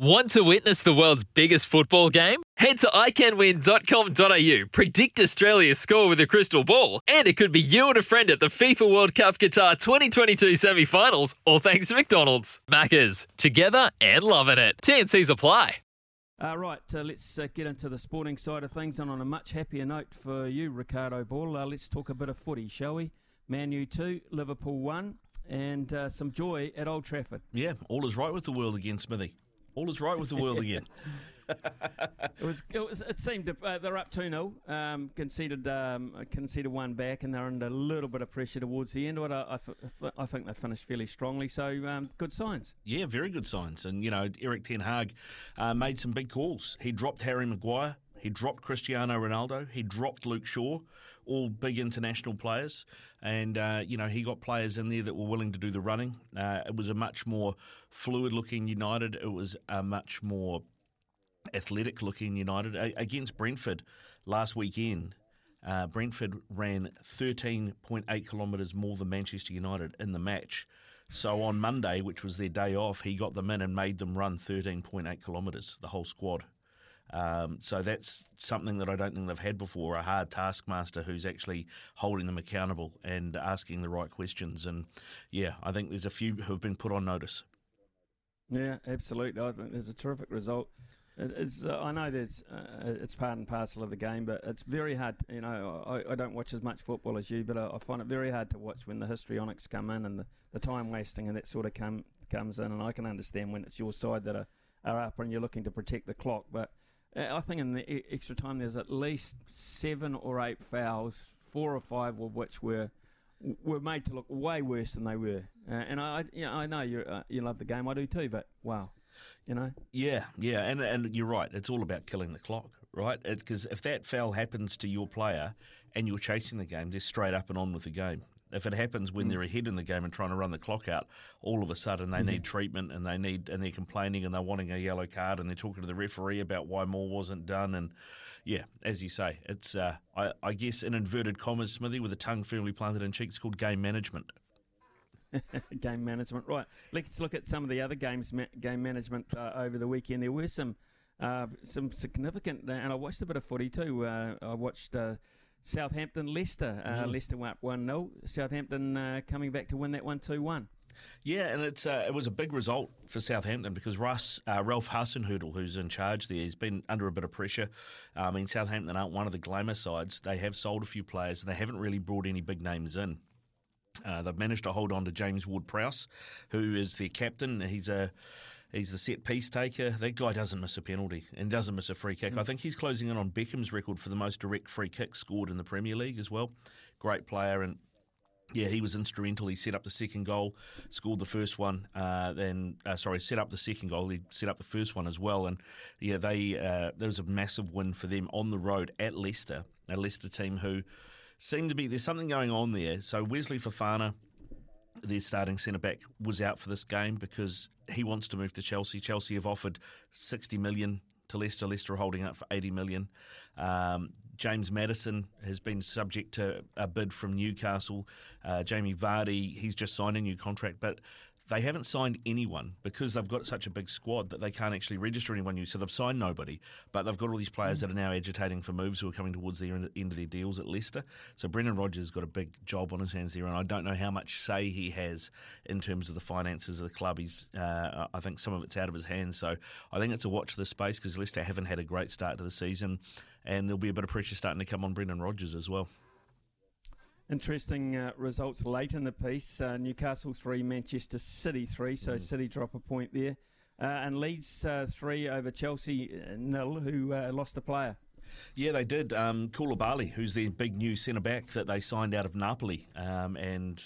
Want to witness the world's biggest football game? Head to iCanWin.com.au, predict Australia's score with a crystal ball, and it could be you and a friend at the FIFA World Cup Qatar 2022 semi finals, all thanks to McDonald's. Maccas, together and loving it. TNC's apply. Uh, right, uh, let's uh, get into the sporting side of things, and on a much happier note for you, Ricardo Ball, uh, let's talk a bit of footy, shall we? Man U 2, Liverpool 1, and uh, some joy at Old Trafford. Yeah, all is right with the world again, Smithy. All is right with the world again. it was. It, was, it seemed uh, they're up two 0 um, conceded um, conceded one back, and they're under a little bit of pressure towards the end. But I, I, I think they finished fairly strongly, so um, good signs. Yeah, very good signs. And you know, Erik Ten Hag uh, made some big calls. He dropped Harry Maguire. He dropped Cristiano Ronaldo. He dropped Luke Shaw, all big international players. And, uh, you know, he got players in there that were willing to do the running. Uh, it was a much more fluid looking United. It was a much more athletic looking United. A- against Brentford last weekend, uh, Brentford ran 13.8 kilometres more than Manchester United in the match. So on Monday, which was their day off, he got them in and made them run 13.8 kilometres, the whole squad. Um, so that's something that I don't think they've had before a hard taskmaster who's actually holding them accountable and asking the right questions. And yeah, I think there's a few who have been put on notice. Yeah, absolutely. I think there's a terrific result. It's uh, I know there's uh, it's part and parcel of the game, but it's very hard. You know, I, I don't watch as much football as you, but I, I, find it very hard to watch when the histrionics come in and the, the time wasting and that sort of come comes in. And I can understand when it's your side that are, are up and you're looking to protect the clock, but I think in the extra time there's at least seven or eight fouls, four or five of which were were made to look way worse than they were. Uh, and I, you know, I know you uh, you love the game, I do too. But wow, you know. Yeah, yeah, and and you're right. It's all about killing the clock, right? Because if that foul happens to your player and you're chasing the game, just straight up and on with the game. If it happens when mm. they're ahead in the game and trying to run the clock out, all of a sudden they mm. need treatment and they need and they're complaining and they're wanting a yellow card and they're talking to the referee about why more wasn't done and yeah, as you say, it's uh, I, I, guess in inverted commas, Smithy, with a tongue firmly planted in cheeks, called game management. game management, right? Let's look at some of the other games, ma- game management uh, over the weekend. There were some uh, some significant, and I watched a bit of footy too. Uh, I watched uh, Southampton Leicester. Uh, mm. Leicester went 1 0. Southampton uh, coming back to win that 1 2 1. Yeah, and it's uh, it was a big result for Southampton because Russ, uh, Ralph Hasenhüttl, who's in charge there, he's been under a bit of pressure. Uh, I mean, Southampton aren't one of the glamour sides. They have sold a few players and they haven't really brought any big names in. Uh, they've managed to hold on to James Ward-Prowse, who is their captain. He's a He's the set piece taker. That guy doesn't miss a penalty and doesn't miss a free kick. Mm. I think he's closing in on Beckham's record for the most direct free kicks scored in the Premier League as well. Great player and yeah, he was instrumental. He set up the second goal, scored the first one. Uh, then, uh, sorry, set up the second goal. He set up the first one as well. And yeah, they uh, there was a massive win for them on the road at Leicester, a Leicester team who seemed to be there's something going on there. So Wesley Fofana their starting centre back was out for this game because he wants to move to Chelsea. Chelsea have offered 60 million to Leicester. Leicester holding out for 80 million. Um, James Maddison has been subject to a bid from Newcastle. Uh, Jamie Vardy, he's just signed a new contract, but they haven't signed anyone because they've got such a big squad that they can't actually register anyone new. So they've signed nobody, but they've got all these players that are now agitating for moves who are coming towards the end of their deals at Leicester. So Brendan Rodgers got a big job on his hands there, and I don't know how much say he has in terms of the finances of the club. He's, uh, I think some of it's out of his hands. So I think it's a watch this space because Leicester haven't had a great start to the season, and there'll be a bit of pressure starting to come on Brendan Rodgers as well. Interesting uh, results late in the piece. Uh, Newcastle 3, Manchester City 3, so mm. City drop a point there. Uh, and Leeds uh, three over Chelsea uh, nil, who uh, lost a player. Yeah, they did. Um, Koulibaly, who's the big new centre back that they signed out of Napoli, um, and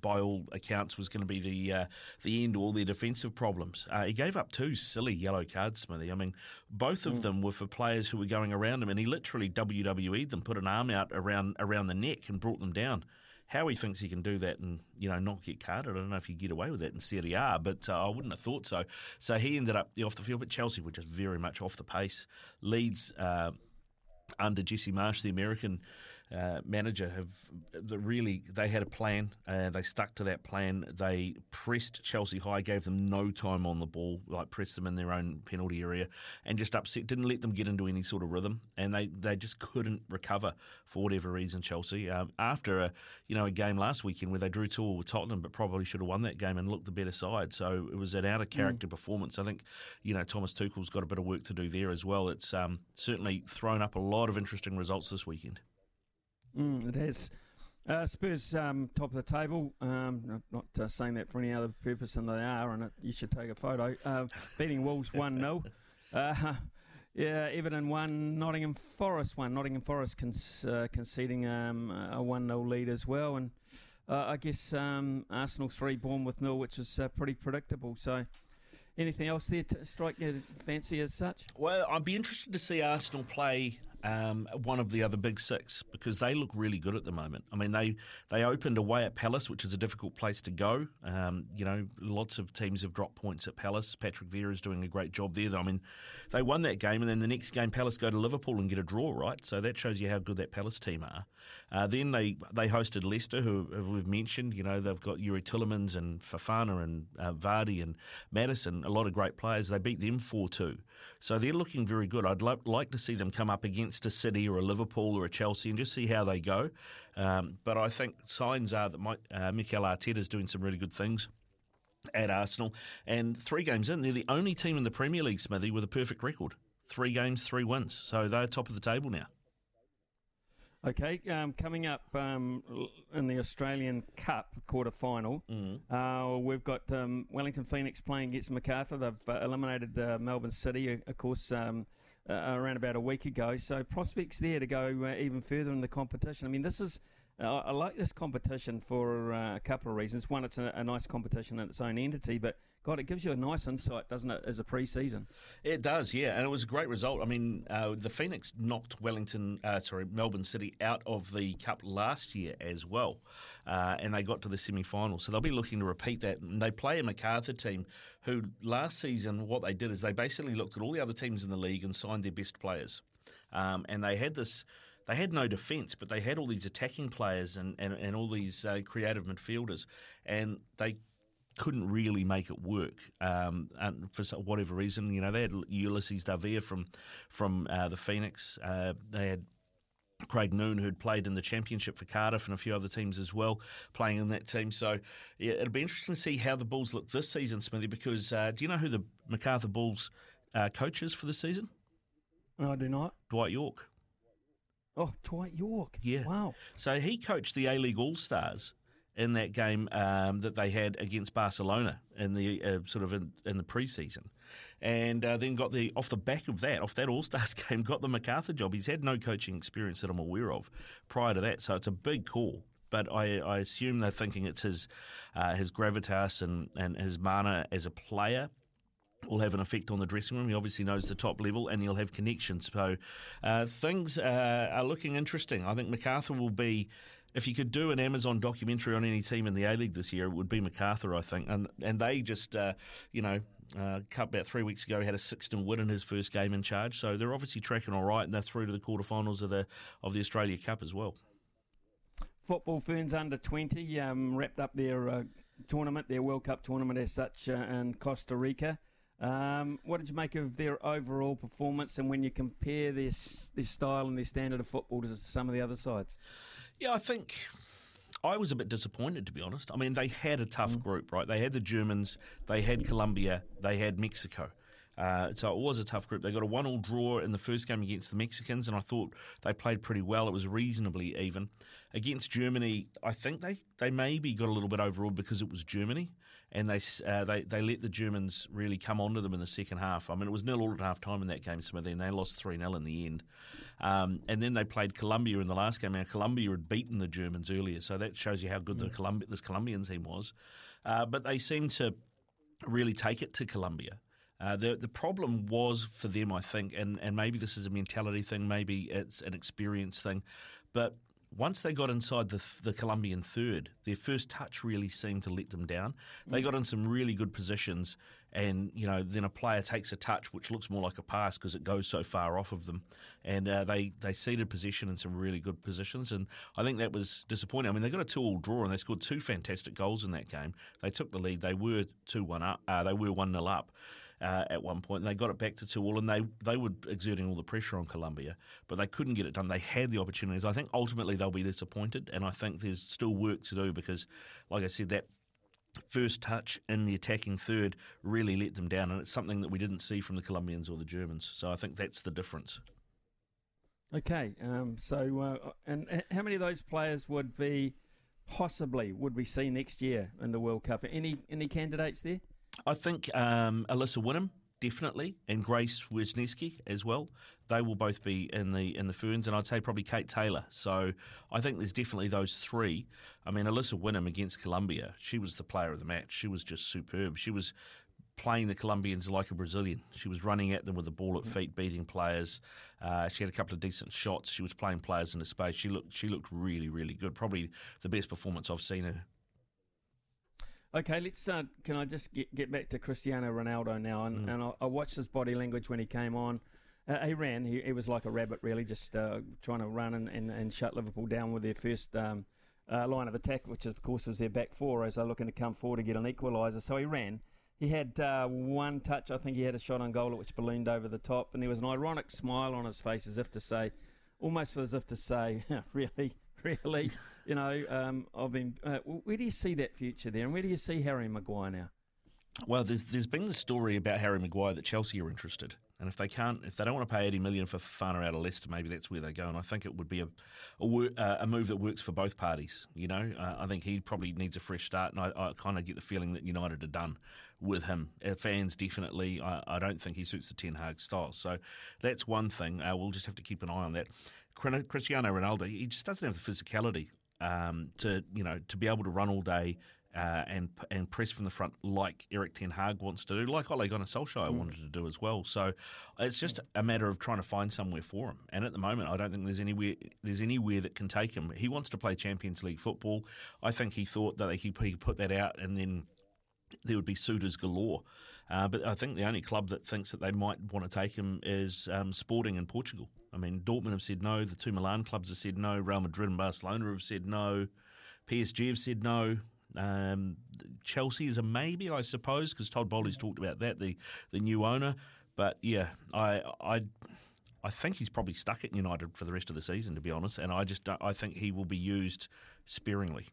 by all accounts was going to be the uh, the end to all their defensive problems. Uh, he gave up two silly yellow cards, Smithy. I mean, both of mm. them were for players who were going around him, and he literally WWE'd them, put an arm out around around the neck, and brought them down. How he thinks he can do that and you know not get carded, I don't know if he get away with that in Serie A, but uh, I wouldn't have thought so. So he ended up off the field, but Chelsea were just very much off the pace. Leeds uh, under Jesse Marsch, the American uh, manager have really they had a plan. Uh, they stuck to that plan. They pressed Chelsea high, gave them no time on the ball, like pressed them in their own penalty area, and just upset. Didn't let them get into any sort of rhythm, and they, they just couldn't recover for whatever reason. Chelsea um, after a you know a game last weekend where they drew two with Tottenham, but probably should have won that game and looked the better side. So it was an out of character mm. performance. I think you know Thomas Tuchel's got a bit of work to do there as well. It's um, certainly thrown up a lot of interesting results this weekend. Mm, it has. Uh, Spurs um, top of the table. Um, not uh, saying that for any other purpose than they are, and it, you should take a photo. Uh, beating Wolves one 0 uh, Yeah, Everton one, Nottingham Forest one. Nottingham Forest con- uh, conceding um, a one 0 lead as well, and uh, I guess um, Arsenal three, Bournemouth nil, which is pretty predictable. So. Anything else there to strike your fancy as such? Well, I'd be interested to see Arsenal play um, one of the other big six because they look really good at the moment. I mean, they they opened away at Palace, which is a difficult place to go. Um, you know, lots of teams have dropped points at Palace. Patrick Vieira is doing a great job there. Though. I mean, they won that game, and then the next game, Palace go to Liverpool and get a draw, right? So that shows you how good that Palace team are. Uh, then they they hosted Leicester, who, who we've mentioned. You know, they've got Youri Tielemans and Fofana and uh, Vardy and Maddison, a lot of great players. They beat them four two, so they're looking very good. I'd lo- like to see them come up against a City or a Liverpool or a Chelsea and just see how they go. Um, but I think signs are that Mike, uh, Mikel Arteta is doing some really good things at Arsenal. And three games in, they're the only team in the Premier League, Smithy, with a perfect record. Three games, three wins. So they're top of the table now. Okay, um, coming up um, in the Australian Cup quarter final, mm. uh, we've got um, Wellington Phoenix playing against Macarthur. They've uh, eliminated uh, Melbourne City, of course, um, uh, around about a week ago. So prospects there to go uh, even further in the competition. I mean, this is I like this competition for uh, a couple of reasons. One, it's a, a, nice competition in its own entity, but God, it gives you a nice insight, doesn't it, as a pre-season? It does, yeah, and it was a great result. I mean, uh, the Phoenix knocked Wellington, uh, sorry, Melbourne City out of the Cup last year as well, uh, and they got to the semi-final. So they'll be looking to repeat that. And they play a Macarthur team who last season what they did is they basically looked at all the other teams in the league and signed their best players, um, and they had this they had no defence, but they had all these attacking players and, and, and all these uh, creative midfielders, and they couldn't really make it work um, for whatever reason. You know, they had Ulises Dávila from from uh, the Phoenix. Uh, they had Craig Noone, who'd played in the championship for Cardiff and a few other teams as well, playing in that team. So yeah, it'll be interesting to see how the Bulls look this season, Smithy. Because uh, do you know who the Macarthur Bulls uh, coach is for the season? No, I do not. Dwight Yorke. Oh, Dwight Yorke. Yeah. Wow. So he coached the A League All Stars in that game um, that they had against Barcelona in the uh, sort of in, in the preseason, and uh, then got the off the back of that, off that All Stars game, got the Macarthur job. He's had no coaching experience that I'm aware of prior to that, so it's a big call. But I, I assume they're thinking it's his uh, his gravitas and, and his mana as a player will have an effect on the dressing room. He obviously knows the top level and he'll have connections. So uh, things uh, are looking interesting. I think Macarthur will be. If you could do an Amazon documentary on any team in the A League this year, it would be Macarthur, I think. And and they just, uh, you know, uh, about three weeks ago had a six win in his first game in charge. So they're obviously tracking all right, and they're through to the quarterfinals of the of the Australia Cup as well. Football Ferns under twenty um, wrapped up their uh, tournament, their World Cup tournament as such, uh, in Costa Rica. Um, what did you make of their overall performance, and when you compare their their style and their standard of football to some of the other sides? Yeah, I think I was a bit disappointed to be honest. I mean, they had a tough mm. group, right? They had the Germans, they had Colombia, they had Mexico. Uh, so it was a tough group. They got a one-all draw in the first game against the Mexicans, and I thought they played pretty well. It was reasonably even against Germany. I think they they maybe got a little bit overawed because it was Germany, and they uh, they they let the Germans really come onto them in the second half. I mean, it was nil all at half time in that game, Smithy, and they lost 3 0 in the end. Um, and then they played Colombia in the last game. Now, Colombia had beaten the Germans earlier, so that shows you how good the Colombi- this Colombian team was. Uh, but they seemed to really take it to Colombia. Uh, the the problem was for them, I think, and, and maybe this is a mentality thing, maybe it's an experience thing, but once they got inside the, the Colombian third, their first touch really seemed to let them down. They got in some really good positions, and you know then a player takes a touch which looks more like a pass because it goes so far off of them, and uh, they they ceded possession in some really good positions, and I think that was disappointing. I mean they got a two-all draw and they scored two fantastic goals in that game. They took the lead. They were two one up. Uh, they were one 0 up uh, at one point, and they got it back to two all, and they they were exerting all the pressure on Colombia, but they couldn't get it done. They had the opportunities. I think ultimately they'll be disappointed, and I think there's still work to do because, like I said, that first touch in the attacking third really let them down, and it's something that we didn't see from the Colombians or the Germans. So I think that's the difference. Okay, um, so uh, and how many of those players would be possibly would we see next year in the World Cup? Any any candidates there? I think um, Alyssa Whinham definitely, and Grace Wisniewski as well. They will both be in the in the Ferns, and I'd say probably Kate Taylor. So I think there's definitely those three. I mean, Alyssa Whinham against Colombia, she was the player of the match. She was just superb. She was playing the Colombians like a Brazilian. She was running at them with the ball at feet, beating players. Uh, she had a couple of decent shots. She was playing players in the space. She looked she looked really really good. Probably the best performance I've seen her Okay, let's. Uh, can I just get, get back to Cristiano Ronaldo now? And, mm. and I, I, watched his body language when he came on. Uh, he ran. He, he, was like a rabbit, really, just uh, trying to run and, and, and, shut Liverpool down with their first um, uh, line of attack, which of course was their back four as they're looking to come forward to get an equaliser. So he ran. He had uh, one touch. I think he had a shot on goal which ballooned over the top, and there was an ironic smile on his face, as if to say, almost as if to say, really, really. You know, um, I've been. Uh, where do you see that future there, and where do you see Harry Maguire now? Well, there's there's been the story about Harry Maguire that Chelsea are interested, and if they can't, if they don't want to pay eighty million for Fofana out of Leicester, maybe that's where they go. And I think it would be a a, uh, a move that works for both parties. You know, uh, I think he probably needs a fresh start, and I, I kind of get the feeling that United are done with him. Uh, fans definitely, I, I, don't think he suits the Ten Hag style. So that's one thing. Uh, we'll just have to keep an eye on that. Cristiano Ronaldo, he just doesn't have the physicality um, to you know to be able to run all day uh, and and press from the front like Erik Ten Hag wants to do, like Ole Gunnar Solskjaer mm. wanted to do as well. So it's just a matter of trying to find somewhere for him. And at the moment, I don't think there's anywhere there's anywhere that can take him. He wants to play Champions League football. I think he thought that he could put that out and then there would be suitors galore. Uh, but I think the only club that thinks that they might want to take him is um, Sporting in Portugal. I mean, Dortmund have said no. The two Milan clubs have said no. Real Madrid and Barcelona have said no. PSG have said no. Um, Chelsea is a maybe, I suppose, because Todd Boehly's talked about that, the the new owner. But yeah, I I I think he's probably stuck at United for the rest of the season, to be honest. And I just I think he will be used sparingly.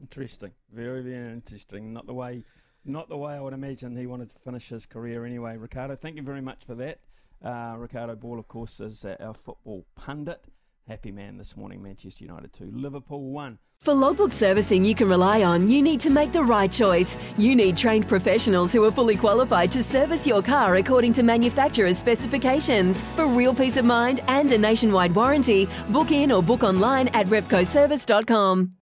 Interesting, very very interesting. Not the way, not the way I would imagine he wanted to finish his career anyway. Ricardo, thank you very much for that. Uh, Ricardo Ball, of course, is uh, our football pundit. Happy man this morning, Manchester United 2, Liverpool 1. For logbook servicing you can rely on, you need to make the right choice. You need trained professionals who are fully qualified to service your car according to manufacturer's specifications. For real peace of mind and a nationwide warranty, book in or book online at repcoservice.com.